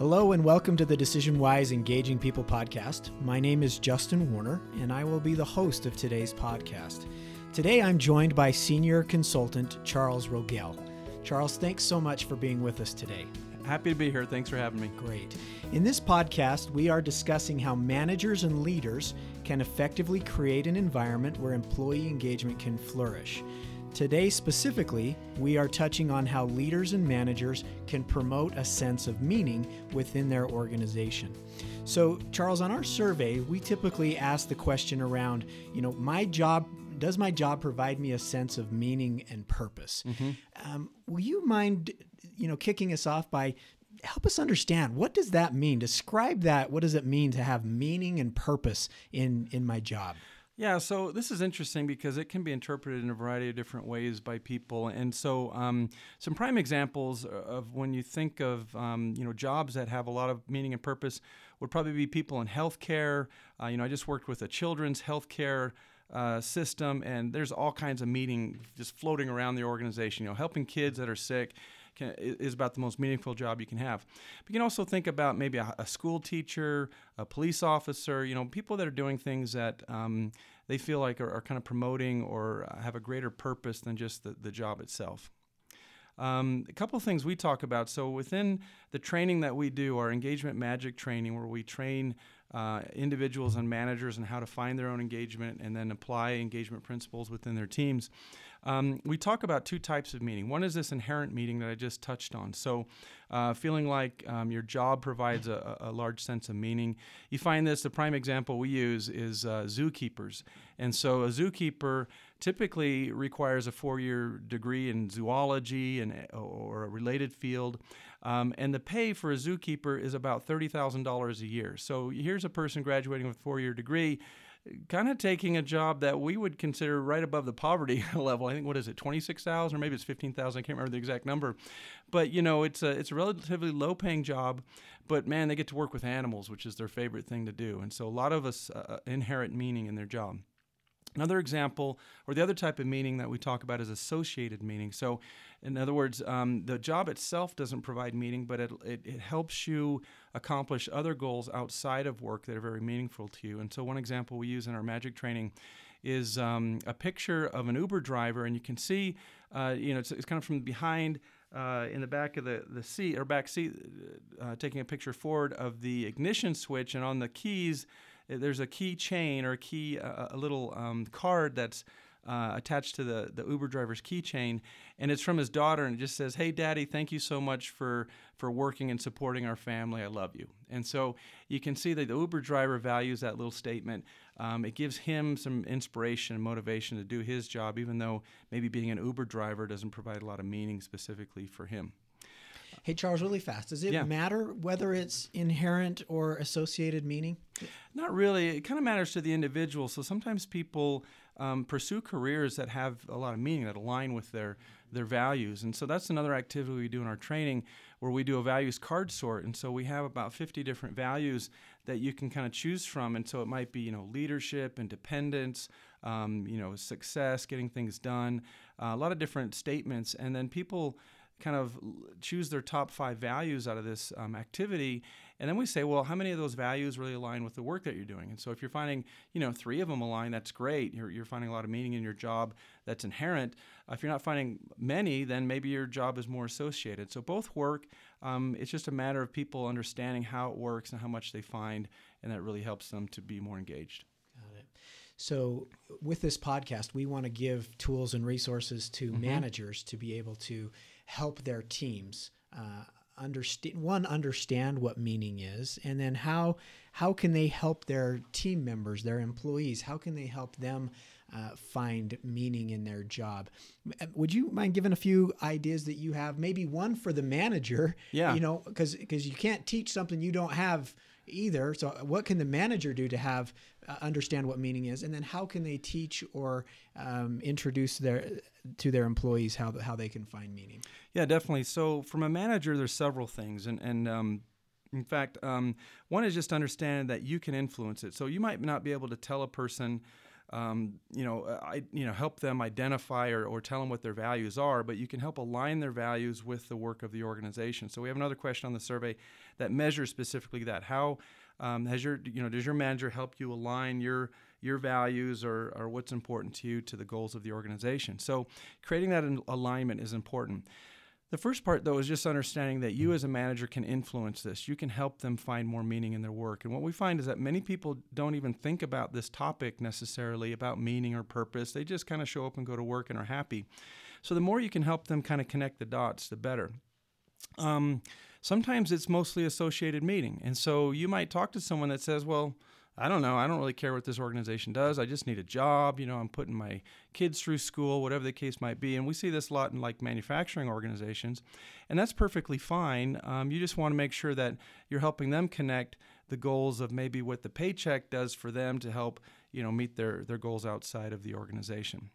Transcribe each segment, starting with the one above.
Hello and welcome to the DecisionWise Engaging People podcast. My name is Justin Warner and I will be the host of today's podcast. Today I'm joined by senior consultant Charles Rogel. Charles, thanks so much for being with us today. Happy to be here. Thanks for having me. Great. In this podcast, we are discussing how managers and leaders can effectively create an environment where employee engagement can flourish. Today, specifically, we are touching on how leaders and managers can promote a sense of meaning within their organization. So, Charles, on our survey, we typically ask the question around, you know, my job. Does my job provide me a sense of meaning and purpose? Mm-hmm. Um, will you mind, you know, kicking us off by help us understand what does that mean? Describe that. What does it mean to have meaning and purpose in in my job? Yeah, so this is interesting because it can be interpreted in a variety of different ways by people. And so, um, some prime examples of when you think of um, you know jobs that have a lot of meaning and purpose would probably be people in healthcare. Uh, you know, I just worked with a children's healthcare uh, system, and there's all kinds of meaning just floating around the organization. You know, helping kids that are sick can, is about the most meaningful job you can have. But you can also think about maybe a, a school teacher, a police officer, you know, people that are doing things that um, they feel like are, are, kind of promoting or have a greater purpose than just the, the job itself. Um, a couple of things we talk about. So, within the training that we do, our engagement magic training, where we train uh, individuals and managers on how to find their own engagement and then apply engagement principles within their teams, um, we talk about two types of meaning. One is this inherent meaning that I just touched on. So, uh, feeling like um, your job provides a, a, large sense of meaning. You find this, the prime example we use is uh, zookeepers. And so, a zookeeper typically requires a four year degree in zoology and, or a related field. Um, and the pay for a zookeeper is about $30,000 a year. So, here's a person graduating with a four year degree kind of taking a job that we would consider right above the poverty level. I think what is it, twenty six thousand or maybe it's fifteen thousand. I can't remember the exact number, but you know it's a it's a relatively low paying job. But man, they get to work with animals, which is their favorite thing to do, and so a lot of us uh, inherit meaning in their job. Another example, or the other type of meaning that we talk about is associated meaning. So, in other words, um, the job itself doesn't provide meaning, but it, it, it, helps you accomplish other goals outside of work that are very meaningful to you. And so, one example we use in our magic training is um, a picture of an Uber driver, and you can see, uh, you know, it's, it's, kind of from behind. Uh, in the back of the, the seat or back seat, uh, taking a picture forward of the ignition switch, and on the keys, there's a key chain or a key, uh, a little um, card that's uh, attached to the, the Uber driver's keychain, and it's from his daughter, and it just says, "Hey, Daddy, thank you so much for for working and supporting our family. I love you." And so you can see that the Uber driver values that little statement. Um, it gives him some inspiration and motivation to do his job, even though maybe being an Uber driver doesn't provide a lot of meaning specifically for him. Hey, Charles, really fast. Does it yeah. matter whether it's inherent or associated meaning? Not really. It kind of matters to the individual. So sometimes people um, pursue careers that have a lot of meaning, that align with their their values. And so that's another activity we do in our training where we do a values card sort. And so we have about 50 different values that you can kind of choose from. And so it might be, you know, leadership, independence, um, you know, success, getting things done, uh, a lot of different statements. And then people kind of choose their top five values out of this um, activity and then we say well how many of those values really align with the work that you're doing? And so if you're finding you know three of them align that's great. You're, you're finding a lot of meaning in your job that's inherent. Uh, if you're not finding many then maybe your job is more associated. So both work um, it's just a matter of people understanding how it works and how much they find and that really helps them to be more engaged. Got it. so, with this podcast, we want to give tools and resources to mm-hmm. managers to be able to help their teams uh, understand one understand what meaning is, and then how how can they help their team members, their employees? How can they help them uh, find meaning in their job? Would you mind giving a few ideas that you have? Maybe one for the manager. Yeah. You know, because because you can't teach something you don't have either. So, what can the manager do to have uh, understand what meaning is, and then how can they teach or um, introduce their to their employees how how they can find meaning? Yeah, definitely. So, from a manager, there's several things, and and um, in fact, um, one is just understand that you can influence it. So, you might not be able to tell a person um, you know, uh, I, you know, help them identify or, or tell them what their values are, but you can help align their values with the work of the organization. So we have another question on the survey that measures specifically that. How um, has your, you know, does your manager help you align your your values or, or what's important to you to the goals of the organization? So creating that alignment is important. The first part, though, is just understanding that you as a manager can influence this. You can help them find more meaning in their work. And what we find is that many people don't even think about this topic necessarily about meaning or purpose. They just kind of show up and go to work and are happy. So the more you can help them kind of connect the dots, the better. Um, sometimes it's mostly associated meaning. And so you might talk to someone that says, well, I don't know. I don't really care what this organization does. I just need a job. You know, I'm putting my kids through school, whatever the case might be. And we see this a lot in like manufacturing organizations, and that's perfectly fine. Um, you just want to make sure that you're helping them connect the goals of maybe what the paycheck does for them to help you know meet their their goals outside of the organization.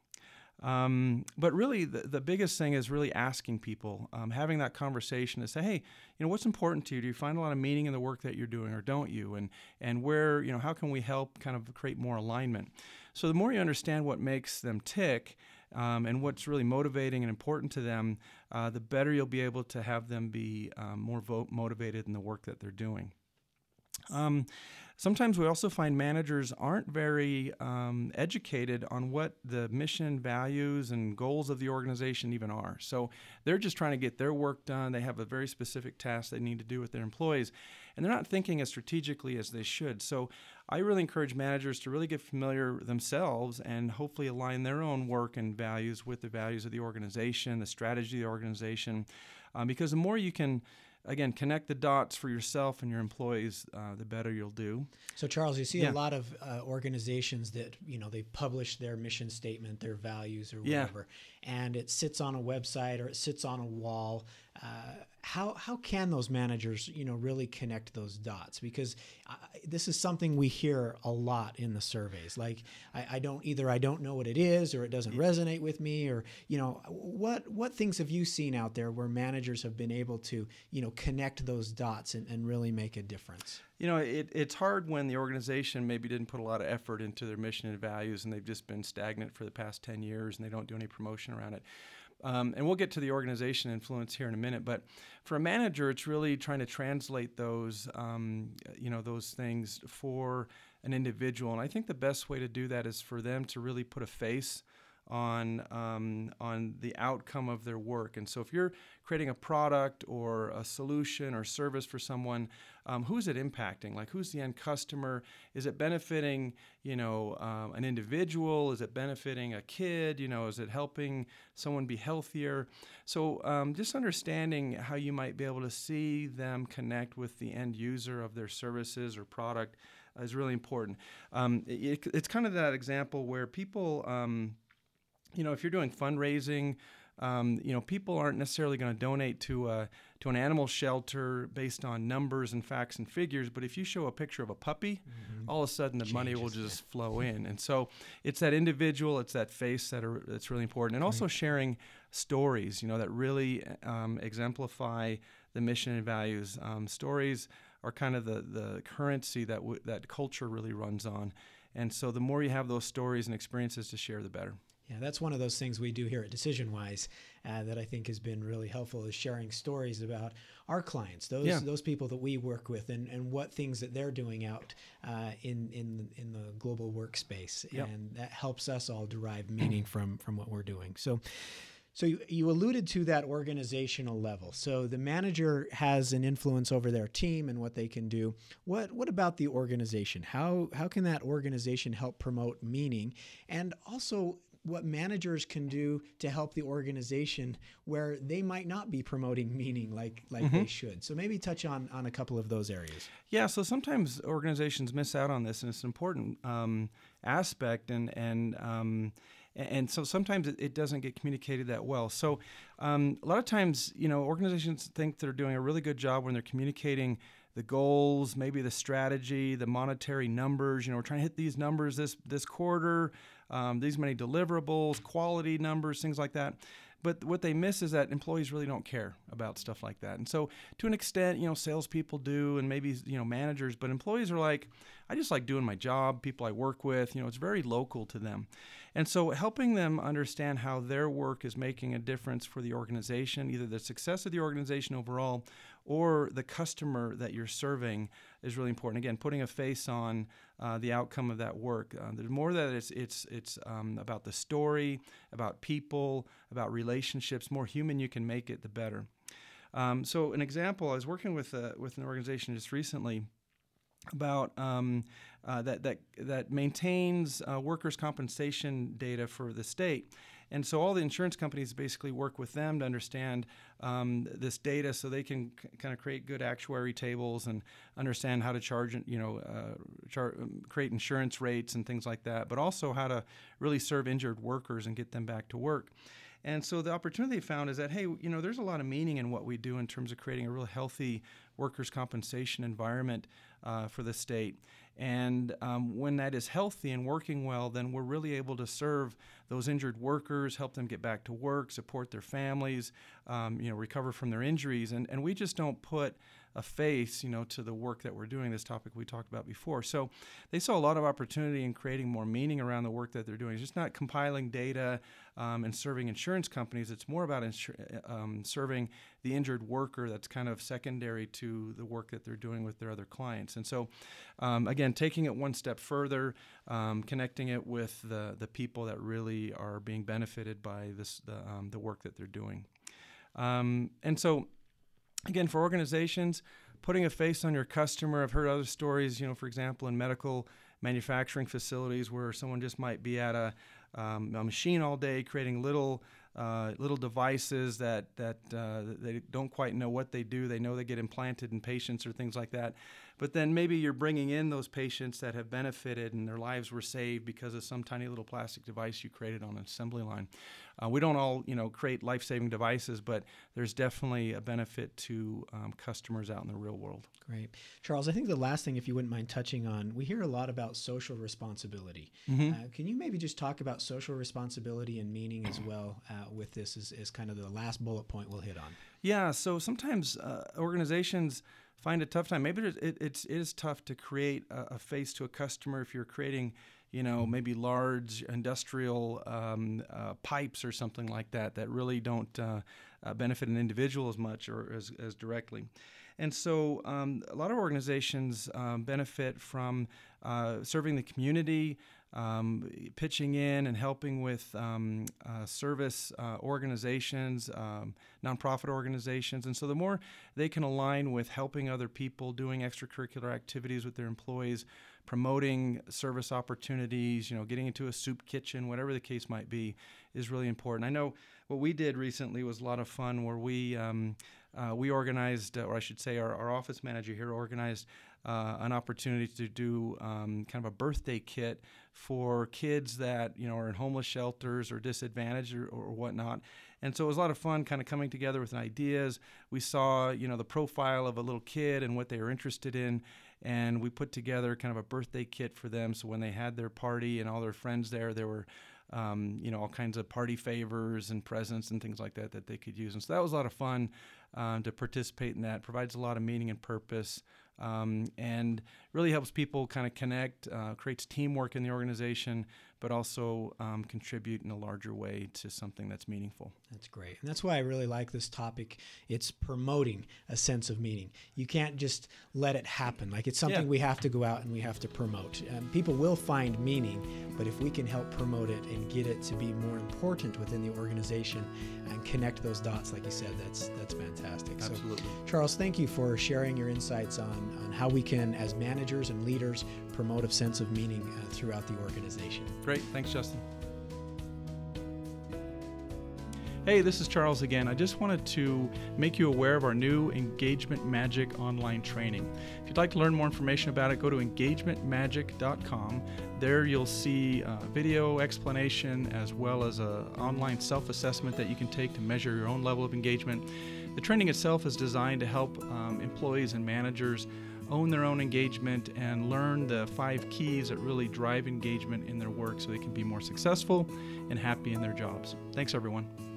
Um, but really, the, the biggest thing is really asking people, um, having that conversation to say, hey, you know, what's important to you? Do you find a lot of meaning in the work that you're doing, or don't you? And and where, you know, how can we help kind of create more alignment? So the more you understand what makes them tick. Um, and what's really motivating and important to them, uh, the better you'll be able to have them be um, more motivated in the work that they're doing. Um, Sometimes we also find managers aren't very um, educated on what the mission, values, and goals of the organization even are. So they're just trying to get their work done. They have a very specific task they need to do with their employees, and they're not thinking as strategically as they should. So I really encourage managers to really get familiar themselves and hopefully align their own work and values with the values of the organization, the strategy of the organization, um, because the more you can again, connect the dots for yourself and your employees, uh, the better you'll do. So, Charles, you see yeah. a lot of uh, organizations that you know they publish their mission statement, their values, or whatever, yeah. and it sits on a website or it sits on a wall. Uh, how how can those managers you know really connect those dots? Because I, this is something we hear a lot in the surveys. Like I, I, don't either I don't know what it is or it doesn't resonate with me or you know what what things have you seen out there where managers have been able to you know connect those dots and, and really make a difference? You know it, it's hard when the organization maybe didn't put a lot of effort into their mission and values and they've just been stagnant for the past 10 years and they don't do any promotion around it um, and we'll get to the organization influence here in a minute. But for a manager, it's really trying to translate those, um, you know, those things for an individual. And I think the best way to do that is for them to really put a face on um, on the outcome of their work. And so, if you're creating a product or a solution or service for someone, um, who's it impacting? Like, who's the end customer? Is it benefiting, you know, um, an individual? Is it benefiting a kid? You know, is it helping someone be healthier? So, um, just understanding how you might be able to see them connect with the end user of their services or product is really important. Um, it, it's kind of that example where people um, you know, if you're doing fundraising, um, you know, people aren't necessarily going to donate to a, to an animal shelter based on numbers and facts and figures. But if you show a picture of a puppy, mm-hmm. all of a sudden the Changes, money will just flow in. And so it's that individual, it's that face that are, that's really important, and also right. sharing stories, you know, that really um, exemplify the mission and values. Um, stories are kind of the the currency that w- that culture really runs on. And so the more you have those stories and experiences to share, the better. Yeah, that's one of those things we do here at DecisionWise uh, that I think has been really helpful is sharing stories about our clients, those yeah. those people that we work with, and, and what things that they're doing out uh, in in in the global workspace, yep. and that helps us all derive meaning from from what we're doing. So. So you, you alluded to that organizational level. So the manager has an influence over their team and what they can do. What what about the organization? How how can that organization help promote meaning? And also what managers can do to help the organization where they might not be promoting meaning like like mm-hmm. they should. So maybe touch on on a couple of those areas. Yeah. So sometimes organizations miss out on this, and it's an important um, aspect, and and um, and so sometimes it, doesn't get communicated that well. So um, a lot of times, you know, organizations think they're doing a really good job when they're communicating the goals, maybe the strategy, the monetary numbers. You know, we're trying to hit these numbers this this quarter, um, these many deliverables, quality numbers, things like that. but what they miss is that employees really don't care about stuff like that. And so, to an extent, you know, salespeople do, and maybe you know managers, but employees are like, I just like doing my job. People I work with, you know, it's very local to them. And so, helping them understand how their work is making a difference for the organization, either the success of the organization overall or the customer that you're serving is really important. Again, putting a face on uh, the outcome of that work. Uh, the more that it's it's it's um, about the story, about people, about relationships. More human you can make it, the better. Um, so, an example: I was working with a, with an organization just recently about um, uh, that that that maintains uh, workers' compensation data for the state. And so all the insurance companies basically work with them to understand um, this data so they can c- kind of create good actuary tables and understand how to charge, you know, uh, char- um, create insurance rates and things like that, but also how to really serve injured workers and get them back to work. And so the opportunity they found is that, hey, you know, there's a lot of meaning in what we do in terms of creating a real healthy workers' compensation environment uh, for the state. And um, when that is healthy and working well, then we're really able to serve those injured workers, help them get back to work, support their families, um, you know, recover from their injuries. And, and we just don't put a face, you know, to the work that we're doing, this topic we talked about before. So they saw a lot of opportunity in creating more meaning around the work that they're doing. It's just not compiling data um, and serving insurance companies. It's more about insur- um, serving the injured worker that's kind of secondary to the work that they're doing with their other clients. And so, um, again, taking it one step further, um, connecting it with the, the people that really are being benefited by this the, um, the work that they're doing. Um, and so, again, for organizations, putting a face on your customer. I've heard other stories, you know, for example, in medical manufacturing facilities where someone just might be at a, um, a machine all day creating little uh, little devices that that uh, they don't quite know what they do. They know they get implanted in patients or things like that. But then maybe you're bringing in those patients that have benefited and their lives were saved because of some tiny little plastic device you created on an assembly line. Uh, we don't all, you know, create life-saving devices, but there's definitely a benefit to um, customers out in the real world. Great, Charles. I think the last thing, if you wouldn't mind touching on, we hear a lot about social responsibility. Mm-hmm. Uh, can you maybe just talk about social responsibility and meaning as well uh, with this? As, as kind of the last bullet point we'll hit on. Yeah. So sometimes uh, organizations find a tough time. Maybe it, it's it is tough to create a, a, face to a customer if you're creating you know, maybe large industrial um, uh, pipes or something like that that really don't uh, uh, benefit an individual as much or as, as directly. And so um, a lot of organizations um, benefit from uh, serving the community, um, pitching in and helping with um, uh, service uh, organizations, um, nonprofit organizations. And so the more they can align with helping other people, doing extracurricular activities with their employees, promoting service opportunities, you know, getting into a soup kitchen, whatever the case might be, is really important. I know what we did recently was a lot of fun where we um, uh, we organized, or I should say, our, our office manager here organized uh, an opportunity to do um, kind of a birthday kit for kids that you know are in homeless shelters or disadvantaged or, or whatnot. And so it was a lot of fun, kind of coming together with ideas. We saw you know the profile of a little kid and what they were interested in, and we put together kind of a birthday kit for them. So when they had their party and all their friends there, there were um, you know all kinds of party favors and presents and things like that that they could use. And so that was a lot of fun um, to participate in that. Provides a lot of meaning and purpose um, and really helps people kind of connect, uh, creates teamwork in the organization, but also um, contribute in a larger way to something that's meaningful. That's great. And that's why I really like this topic. It's promoting a sense of meaning. You can't just let it happen. Like it's something yeah. we have to go out and we have to promote. Um, people will find meaning, but if we can help promote it and get it to be more important within the organization and connect those dots, like you said, that's that's fantastic. Absolutely. So, Charles, thank you for sharing your insights on, on how we can, as managers and leaders, promote a sense of meaning uh, throughout the organization. Great. Thanks, Justin. Hey, this is Charles again. I just wanted to make you aware of our new Engagement Magic online training. If you'd like to learn more information about it, go to engagementmagic.com. There you'll see a video explanation as well as an online self assessment that you can take to measure your own level of engagement. The training itself is designed to help um, employees and managers own their own engagement and learn the five keys that really drive engagement in their work so they can be more successful and happy in their jobs. Thanks, everyone.